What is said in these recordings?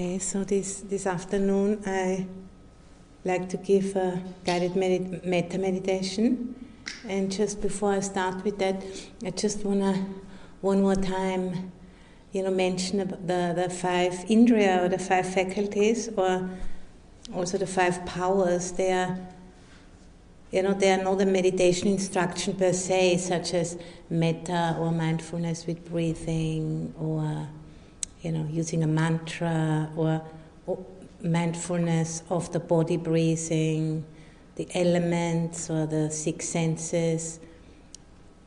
Okay, so this, this afternoon I like to give a guided metta meditation. And just before I start with that, I just want to one more time, you know, mention the, the five indriya or the five faculties or also the five powers. They are, you know, they are not a meditation instruction per se, such as metta or mindfulness with breathing or you know, using a mantra or, or mindfulness of the body breathing, the elements or the six senses,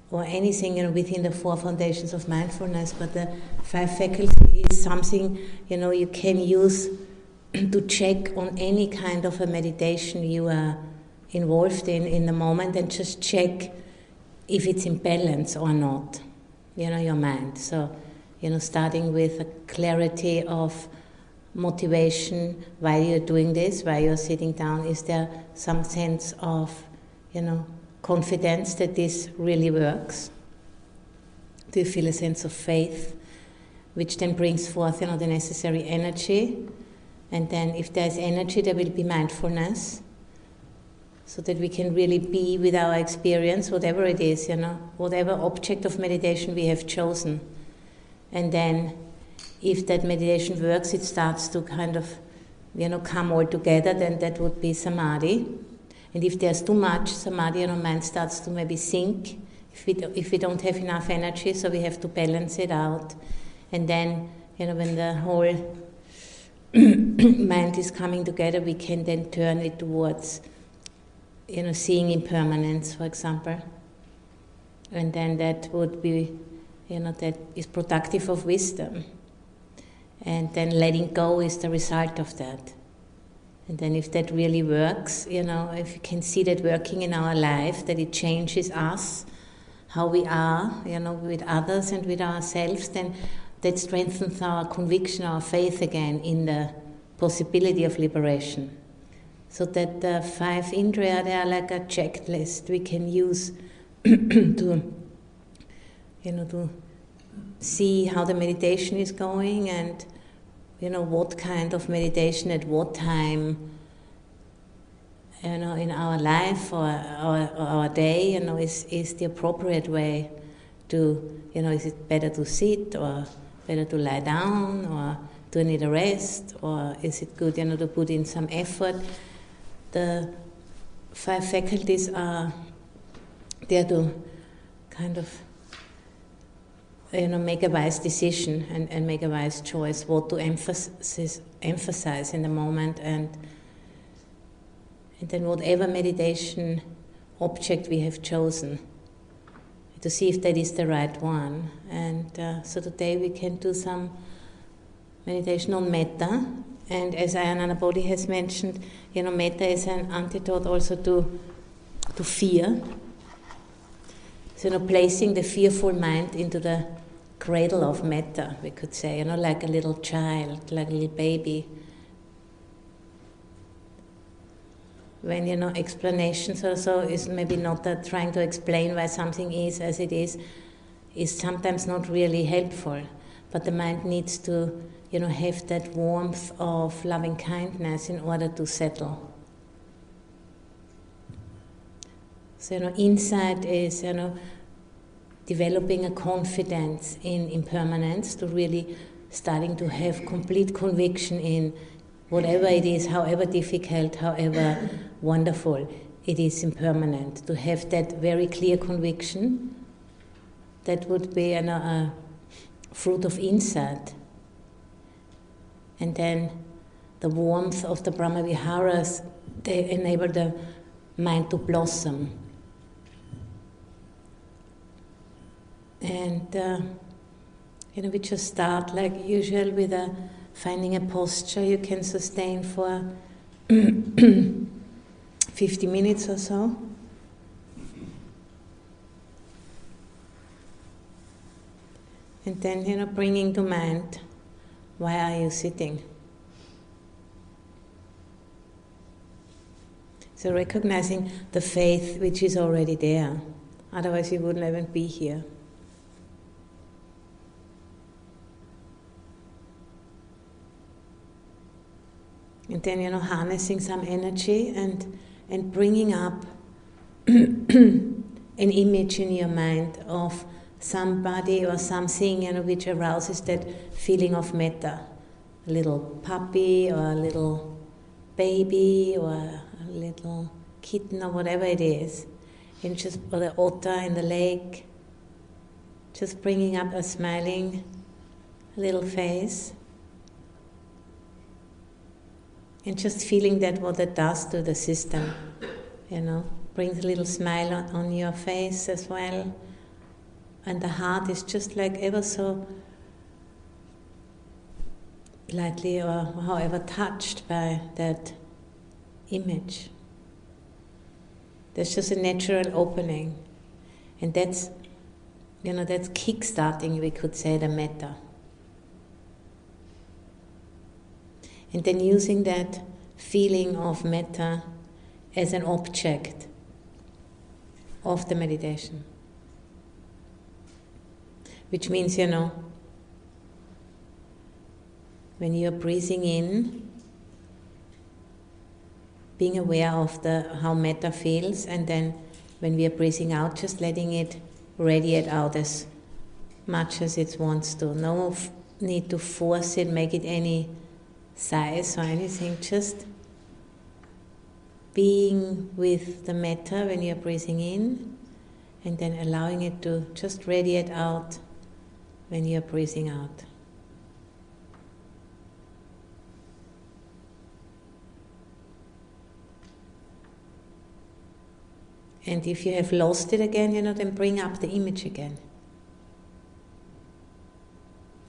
or anything you know, within the four foundations of mindfulness. But the five faculty is something you know you can use to check on any kind of a meditation you are involved in in the moment, and just check if it's in balance or not. You know your mind. So you know, starting with a clarity of motivation why you're doing this, why you're sitting down. Is there some sense of, you know, confidence that this really works? Do you feel a sense of faith, which then brings forth, you know, the necessary energy? And then, if there's energy, there will be mindfulness, so that we can really be with our experience, whatever it is, you know, whatever object of meditation we have chosen. And then, if that meditation works, it starts to kind of, you know, come all together, then that would be samadhi. And if there's too much samadhi, know, mind starts to maybe sink. If we, if we don't have enough energy, so we have to balance it out. And then, you know, when the whole mind is coming together, we can then turn it towards, you know, seeing impermanence, for example. And then that would be you know, that is productive of wisdom. And then letting go is the result of that. And then if that really works, you know, if you can see that working in our life, that it changes us, how we are, you know, with others and with ourselves, then that strengthens our conviction, our faith again in the possibility of liberation. So that the five indriya, they are like a checklist we can use to you know, to see how the meditation is going and, you know, what kind of meditation at what time, you know, in our life or our, or our day, you know, is, is the appropriate way to, you know, is it better to sit or better to lie down or do I need a rest or is it good, you know, to put in some effort? The five faculties are there to kind of you know, make a wise decision and, and make a wise choice, what to emphasize, emphasize in the moment, and, and then whatever meditation object we have chosen, to see if that is the right one. And uh, so today we can do some meditation on metta. And as Ayya Anandabodhi has mentioned, you know, metta is an antidote also to, to fear. So, you know, placing the fearful mind into the cradle of metta, we could say, you know, like a little child, like a little baby. When you know explanations or so is maybe not that trying to explain why something is as it is, is sometimes not really helpful. But the mind needs to, you know, have that warmth of loving kindness in order to settle. So you know, insight is you know developing a confidence in impermanence, to really starting to have complete conviction in whatever it is, however difficult, however wonderful, it is impermanent. To have that very clear conviction, that would be an, uh, a fruit of insight. And then the warmth of the Brahmaviharas, they enable the mind to blossom And uh, you know, we just start like usual with a finding a posture you can sustain for 50 minutes or so. And then, you know, bringing to mind, why are you sitting? So recognizing the faith which is already there. Otherwise, you wouldn't even be here. And then, you know, harnessing some energy and, and bringing up an image in your mind of somebody or something, you know, which arouses that feeling of metta. A little puppy or a little baby or a little kitten or whatever it is. And just, or the otter in the lake. Just bringing up a smiling little face. And just feeling that what it does to the system, you know, brings a little smile on, on your face as well. And the heart is just like ever so lightly or however touched by that image. There's just a natural opening. And that's, you know, that's kick-starting, we could say, the metta. And then using that feeling of metta as an object of the meditation. Which means, you know, when you're breathing in, being aware of the how metta feels, and then when we are breathing out, just letting it radiate out as much as it wants to. No f- need to force it, make it any size or anything, just being with the metta when you're breathing in and then allowing it to just radiate out when you're breathing out. And if you have lost it again, you know, then bring up the image again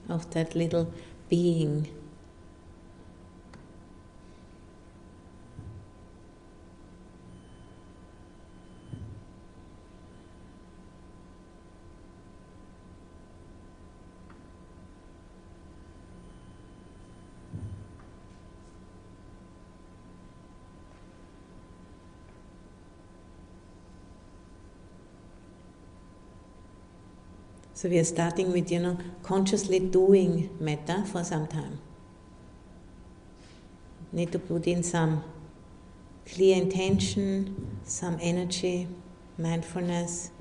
of that little being So we are starting with, you know, consciously doing metta for some time. Need to put in some clear intention, some energy, mindfulness.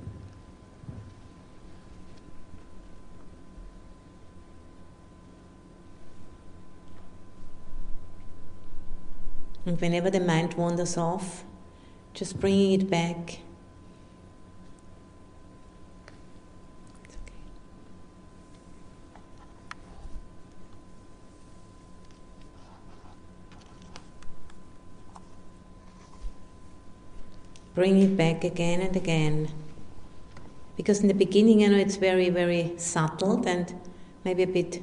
And whenever the mind wanders off, just bringing it back bring it back again and again. Because in the beginning, you know, it's very, very subtle and maybe a bit,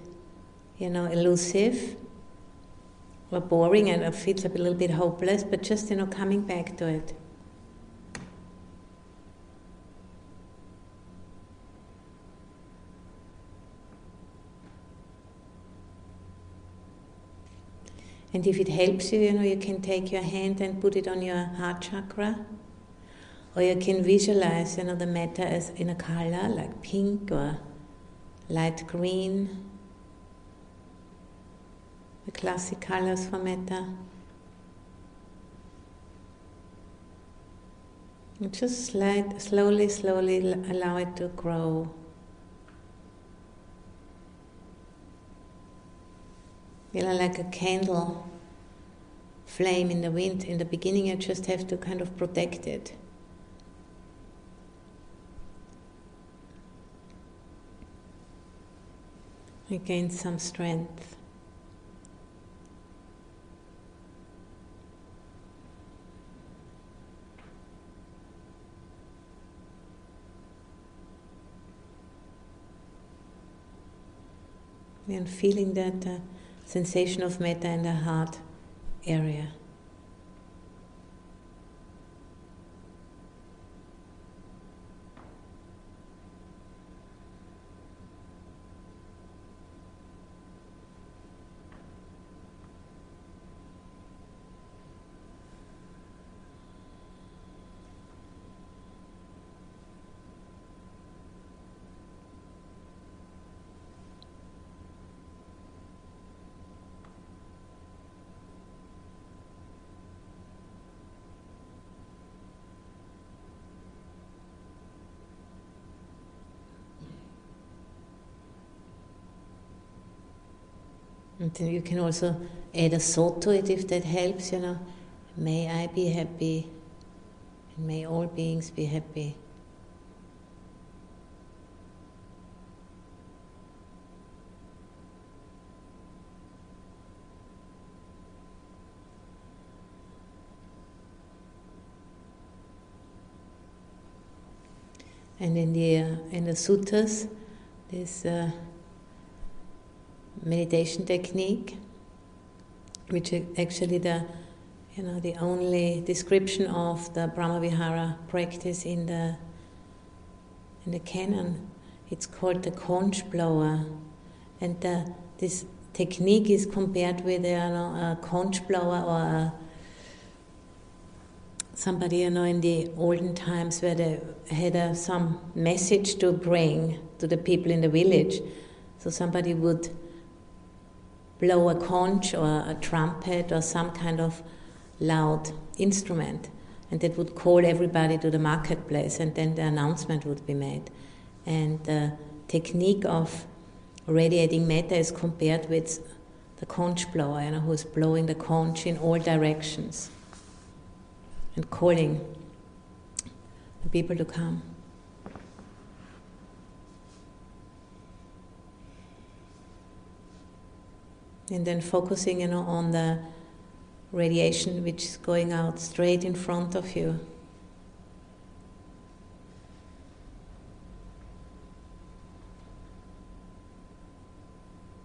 you know, elusive or boring and it feels a little bit hopeless, but just, you know, coming back to it. And if it helps you, you know, you can take your hand and put it on your heart chakra or you can visualize, you know, the metta as in a color like pink or light green, the classic colors for metta And just slide, slowly, slowly allow it to grow. You know, like a candle flame in the wind. In the beginning, you just have to kind of protect it. Gain some strength. And feeling that uh, sensation of metta in the heart area. And then you can also add a thought to it if that helps, you know. May I be happy, and may all beings be happy. And in the uh, in the suttas, this uh, meditation technique, which is actually the you know the only description of the Brahmavihara practice in the in the canon. It's called the conch blower, and the, this technique is compared with you know, a conch blower or a somebody you know in the olden times where they had a, some message to bring to the people in the village so somebody would blow a conch or a trumpet or some kind of loud instrument and that would call everybody to the marketplace and then the announcement would be made and the technique of radiating metta is compared with the conch blower you know who's blowing the conch in all directions and calling the people to come. And then focusing you know, on the radiation which is going out straight in front of you.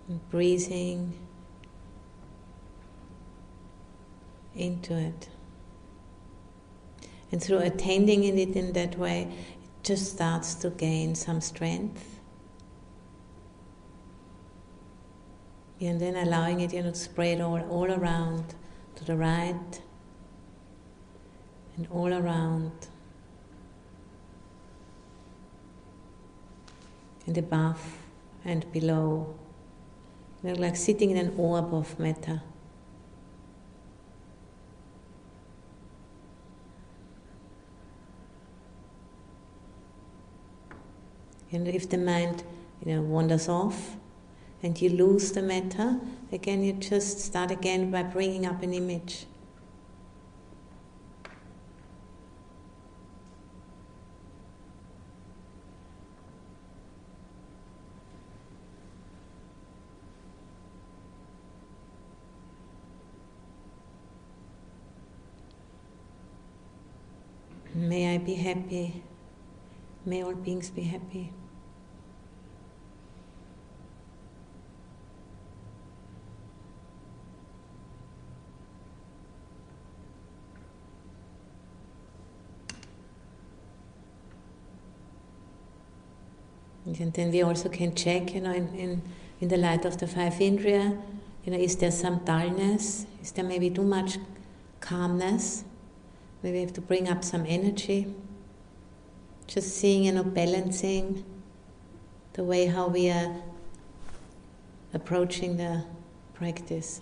And breathing into it. And through attending in it in that way, it just starts to gain some strength. And then allowing it, you know, to spread all, all around to the right and all around and above and below. You know, like sitting in an orb of metta. And if the mind, you know, wanders off and you lose the metta, again you just start again by bringing up an image. May I be happy. May all beings be happy. And then we also can check, you know, in, in, in the light of the five indriya, you know, is there some dullness? Is there maybe too much calmness? Maybe we have to bring up some energy. Just seeing, you know, balancing the way how we are approaching the practice.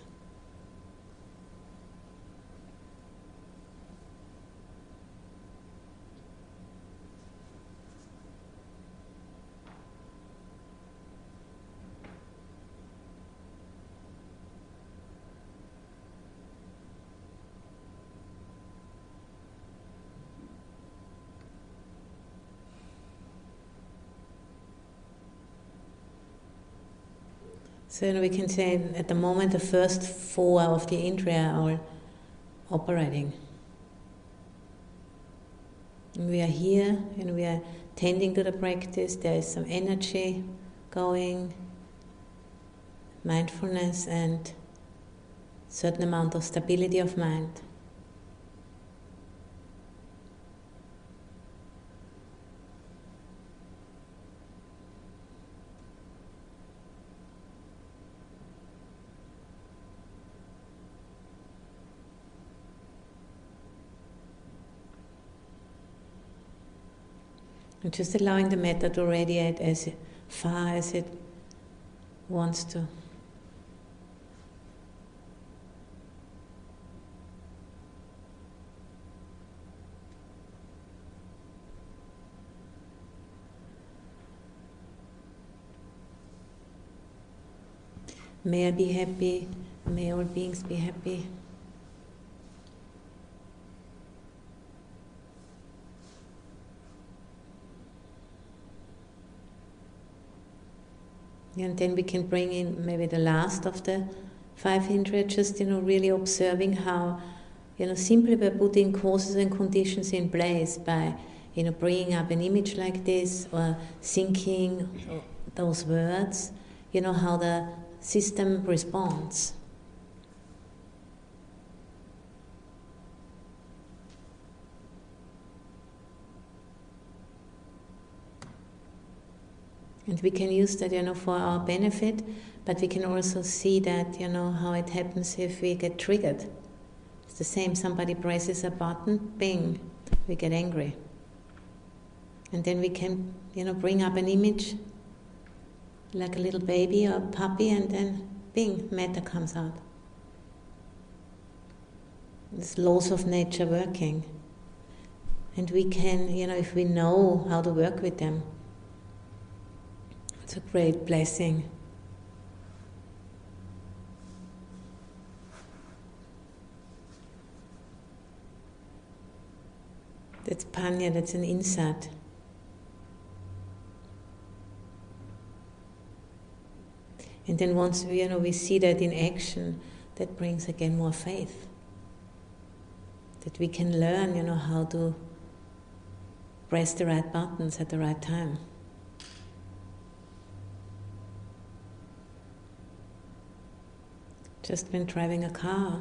So we can say at the moment the first four of the indriya are operating. We are here and we are tending to the practice. There is some energy going, mindfulness, and certain amount of stability of mind. Just allowing the metta to radiate as far as it wants to. May I be happy. May all beings be happy. And then we can bring in maybe the last of the five indriya, just you know, really observing how, you know, simply by putting causes and conditions in place, by you know, bringing up an image like this or thinking those words, you know, how the system responds. And we can use that, you know, for our benefit, but we can also see that, you know, how it happens if we get triggered. It's the same, somebody presses a button, bing, we get angry. And then we can, you know, bring up an image like a little baby or puppy, and then bing, metta comes out. This laws of nature working. And we can, you know, if we know how to work with them, it's a great blessing. That's panya, that's an insight. And then once we, you know, we see that in action, that brings again more faith. That we can learn, you know, how to press the right buttons at the right time. Just been driving a car,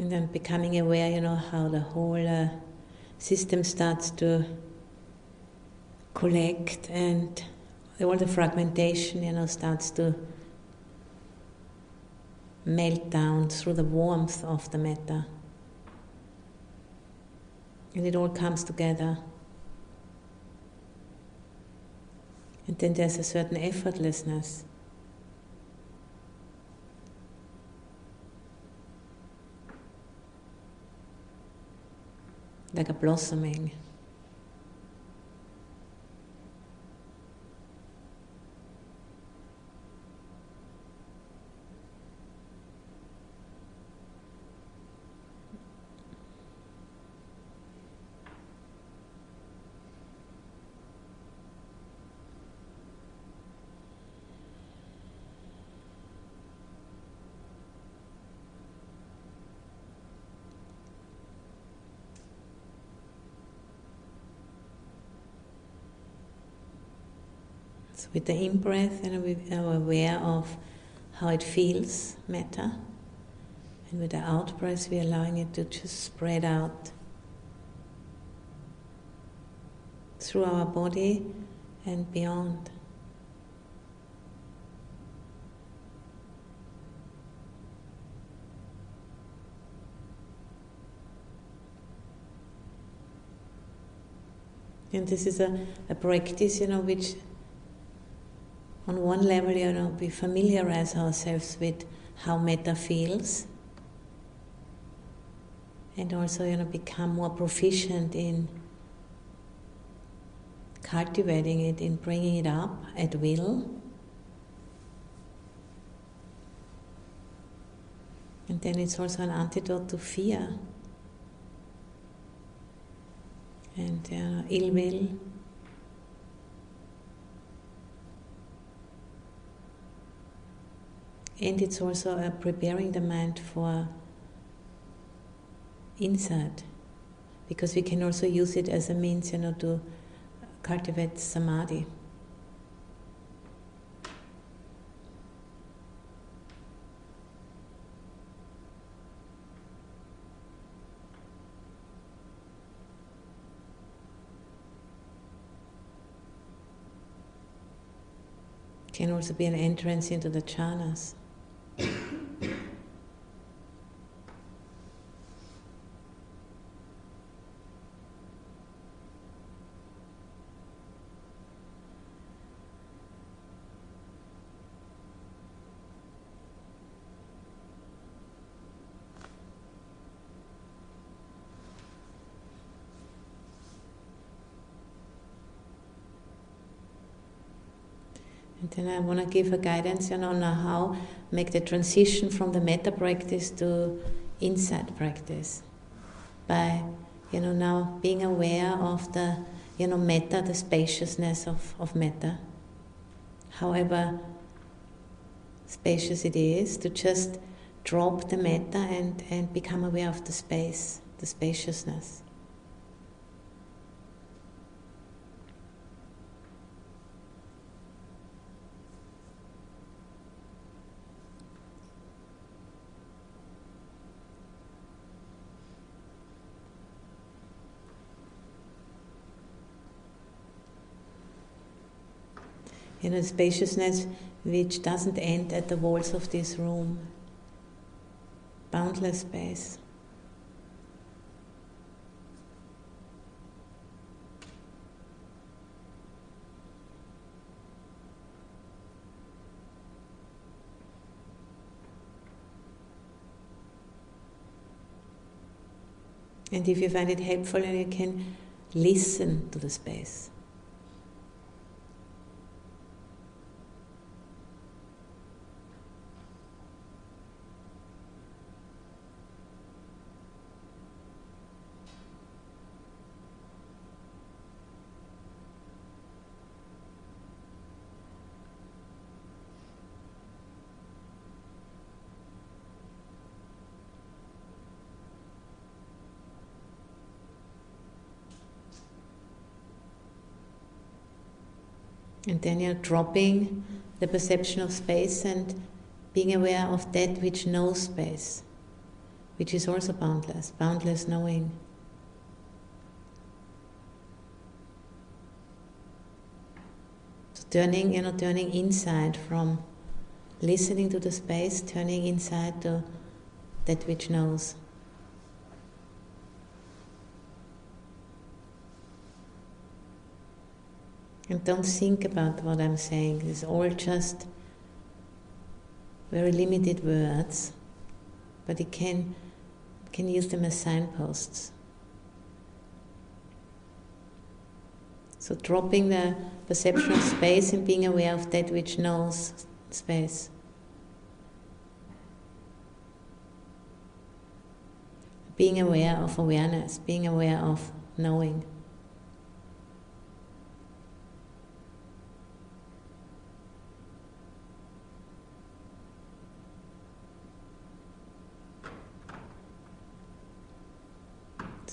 And then becoming aware, you know, how the whole uh, system starts to collect and all the fragmentation, you know, starts to melt down through the warmth of the metta. And it all comes together. And then there's a certain effortlessness. like a blossoming. With the in breath, and we are aware of how it feels, metta. And with the out breath, we're allowing it to just spread out through our body and beyond. And this is a, a practice, you know, which on one level, you know, we familiarize ourselves with how metta feels, and also, you know, become more proficient in cultivating it, in bringing it up at will. And then it's also an antidote to fear and ill will. And it's also uh, preparing the mind for insight, because we can also use it as a means, you know, to cultivate samadhi. Can also be an entrance into the jhanas. And I want to give a guidance, you know, on how make the transition from the metta practice to insight practice by, you know, now being aware of the, you know, metta, the spaciousness of, of metta. However spacious it is, to just drop the metta and, and become aware of the space, the spaciousness. You know, spaciousness which doesn't end at the walls of this room. Boundless space. And if you find it helpful, you can listen to the space. And then you're dropping the perception of space and being aware of that which knows space, which is also boundless, boundless knowing. So turning, you know, turning inside from listening to the space, turning inside to that which knows. And don't think about what I'm saying. It's all just very limited words, but you can, can use them as signposts. So dropping the perception of space and being aware of that which knows space. Being aware of awareness, being aware of knowing.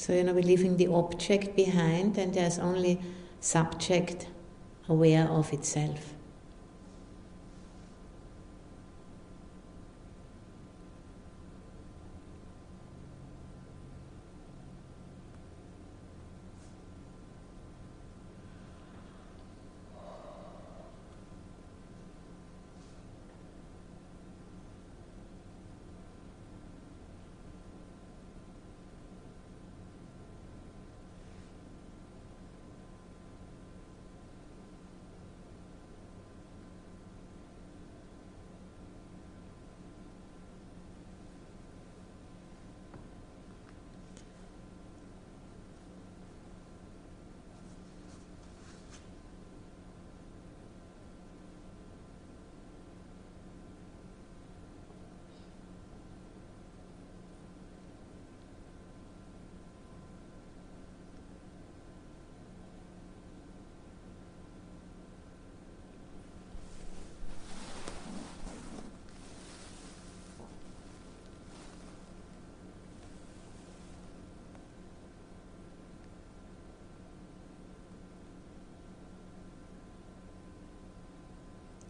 So, you know, we're leaving the object behind, and there's only subject aware of itself.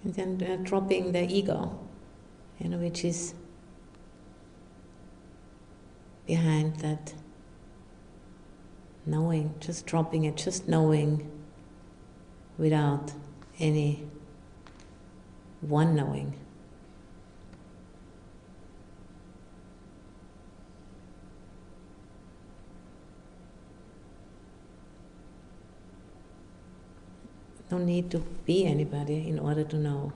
And then uh, dropping the ego, you know, which is behind that knowing, just dropping it, just knowing without any one knowing. No need to be anybody in order to know.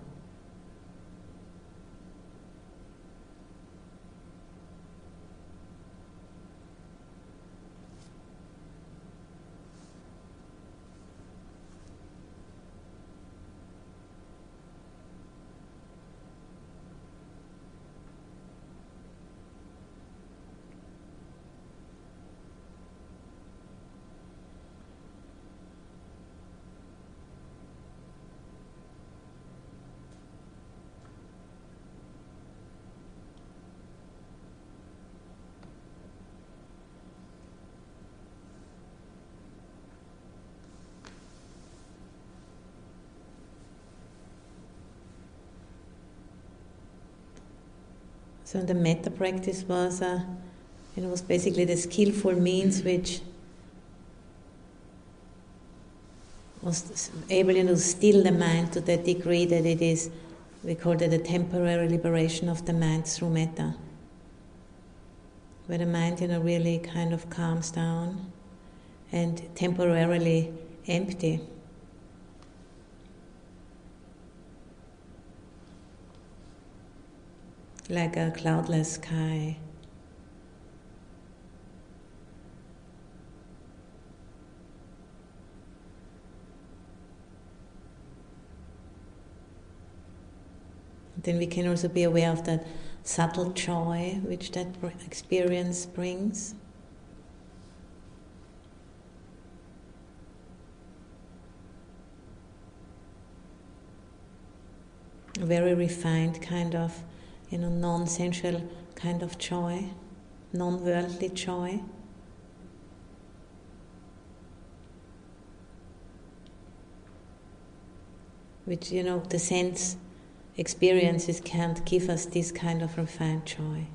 So the metta practice was, uh, it was basically the skillful means which was able to still the mind to that degree that it is, we call it a temporary liberation of the mind through metta. Where the mind you know, really kind of calms down and temporarily empty. Like a cloudless sky. Then we can also be aware of that subtle joy which that experience brings. A very refined kind of you know, non-sensual kind of joy, non-worldly joy. Which, you know, the sense experiences can't give us this kind of refined joy.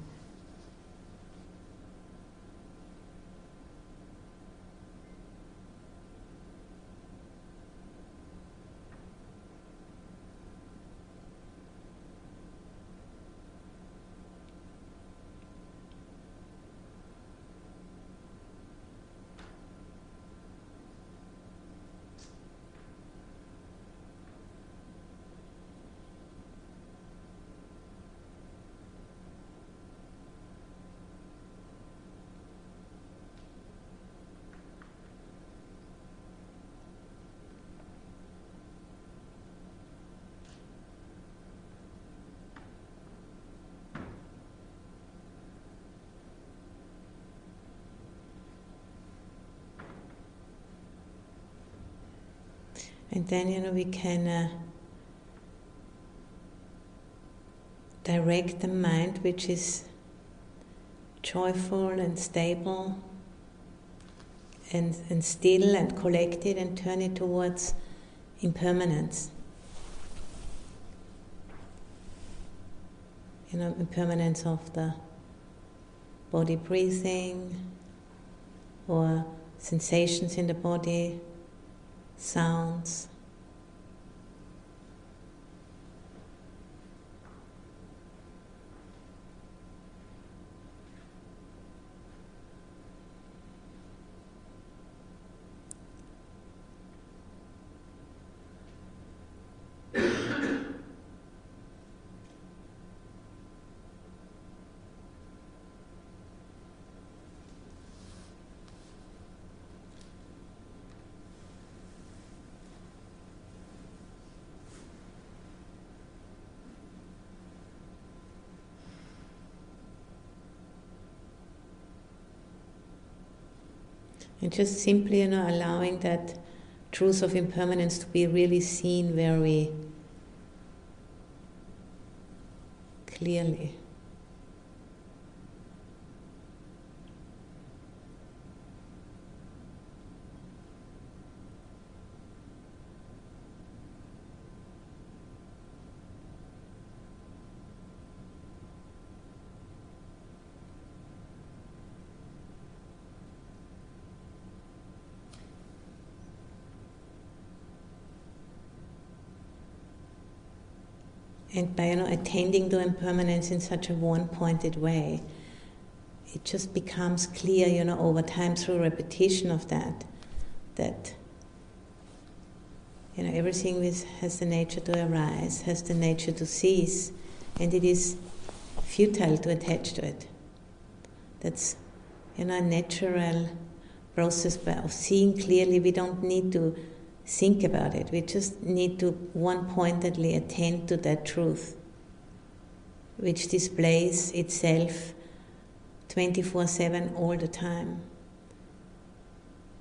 And then, you know, we can uh, direct the mind, which is joyful and stable and, and still and collected, and turn it towards impermanence. You know, impermanence of the body breathing or sensations in the body sounds. And just simply, you know, allowing that truth of impermanence to be really seen very clearly. And by you know, attending to impermanence in such a one pointed way, it just becomes clear, you know, over time through repetition of that, that you know, everything has the nature to arise, has the nature to cease, and it is futile to attach to it. That's you know a natural process of seeing clearly. We don't need to think about it. We just need to one pointedly attend to that truth, which displays itself 24 7 all the time.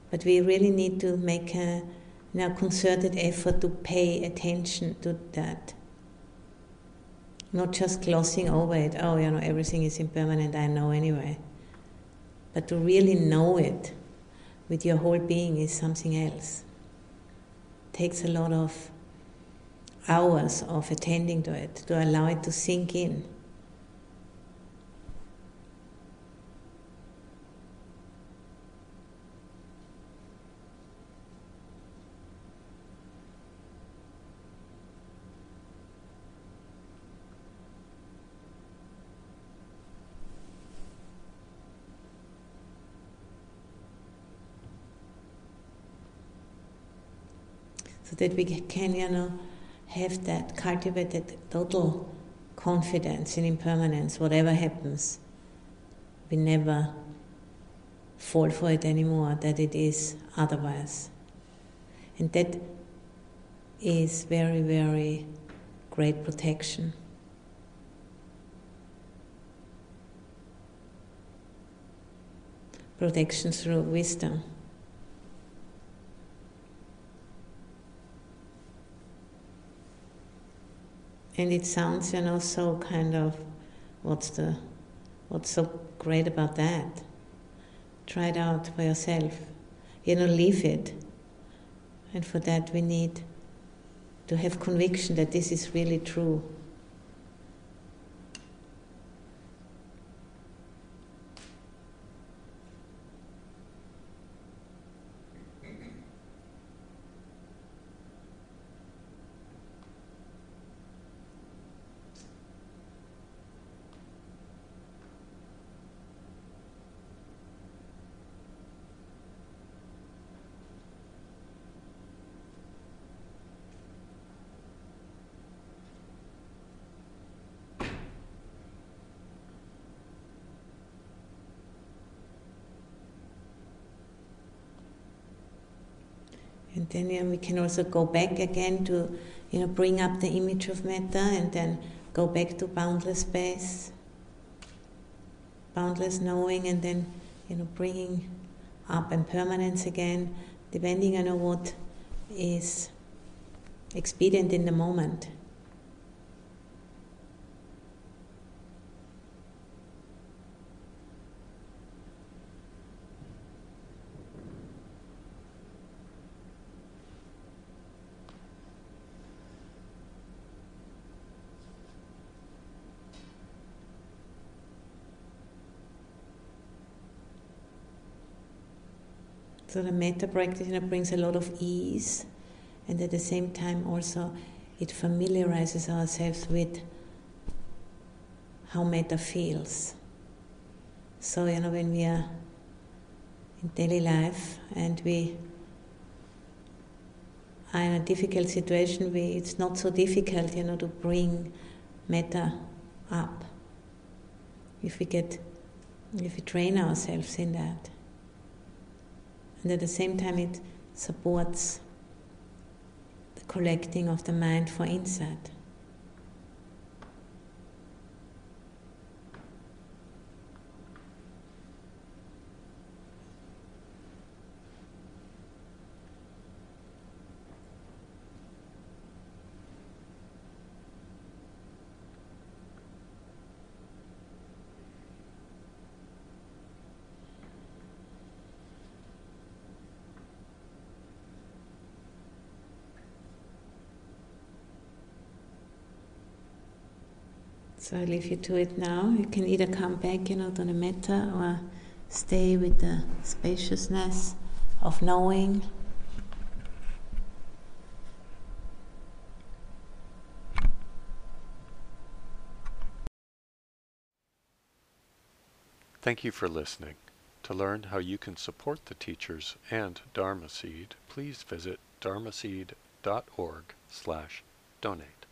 But we really need to make a you concerted effort to pay attention to that. Not just glossing over it, oh, you know, everything is impermanent, I know anyway. But to really know it with your whole being is something else takes a lot of hours of attending to it to allow it to sink in. so that we can, you know, have that cultivated total confidence in impermanence, whatever happens. We never fall for it anymore, that it is otherwise. And that is very, very great protection. Protection through wisdom. And it sounds, you know, so kind of what's the what's so great about that? Try it out for yourself. You know, leave it. And for that we need to have conviction that this is really true. And then we can also go back again to, you know, bring up the image of metta and then go back to boundless space, boundless knowing, and then, you know, bringing up impermanence again, depending on what is expedient in the moment. So the you know, brings a lot of ease, and at the same time also it familiarizes ourselves with how metta feels. So you know when we are in daily life and we are in a difficult situation, we, it's not so difficult, you know, to bring metta up. If we get if we train ourselves in that and at the same time it supports the collecting of the mind for insight. So I leave you to it now. You can either come back, you know, to the metta or stay with the spaciousness of knowing. Thank you for listening. To learn how you can support the teachers and Dharma Seed, please visit dharmaseed.org slash donate.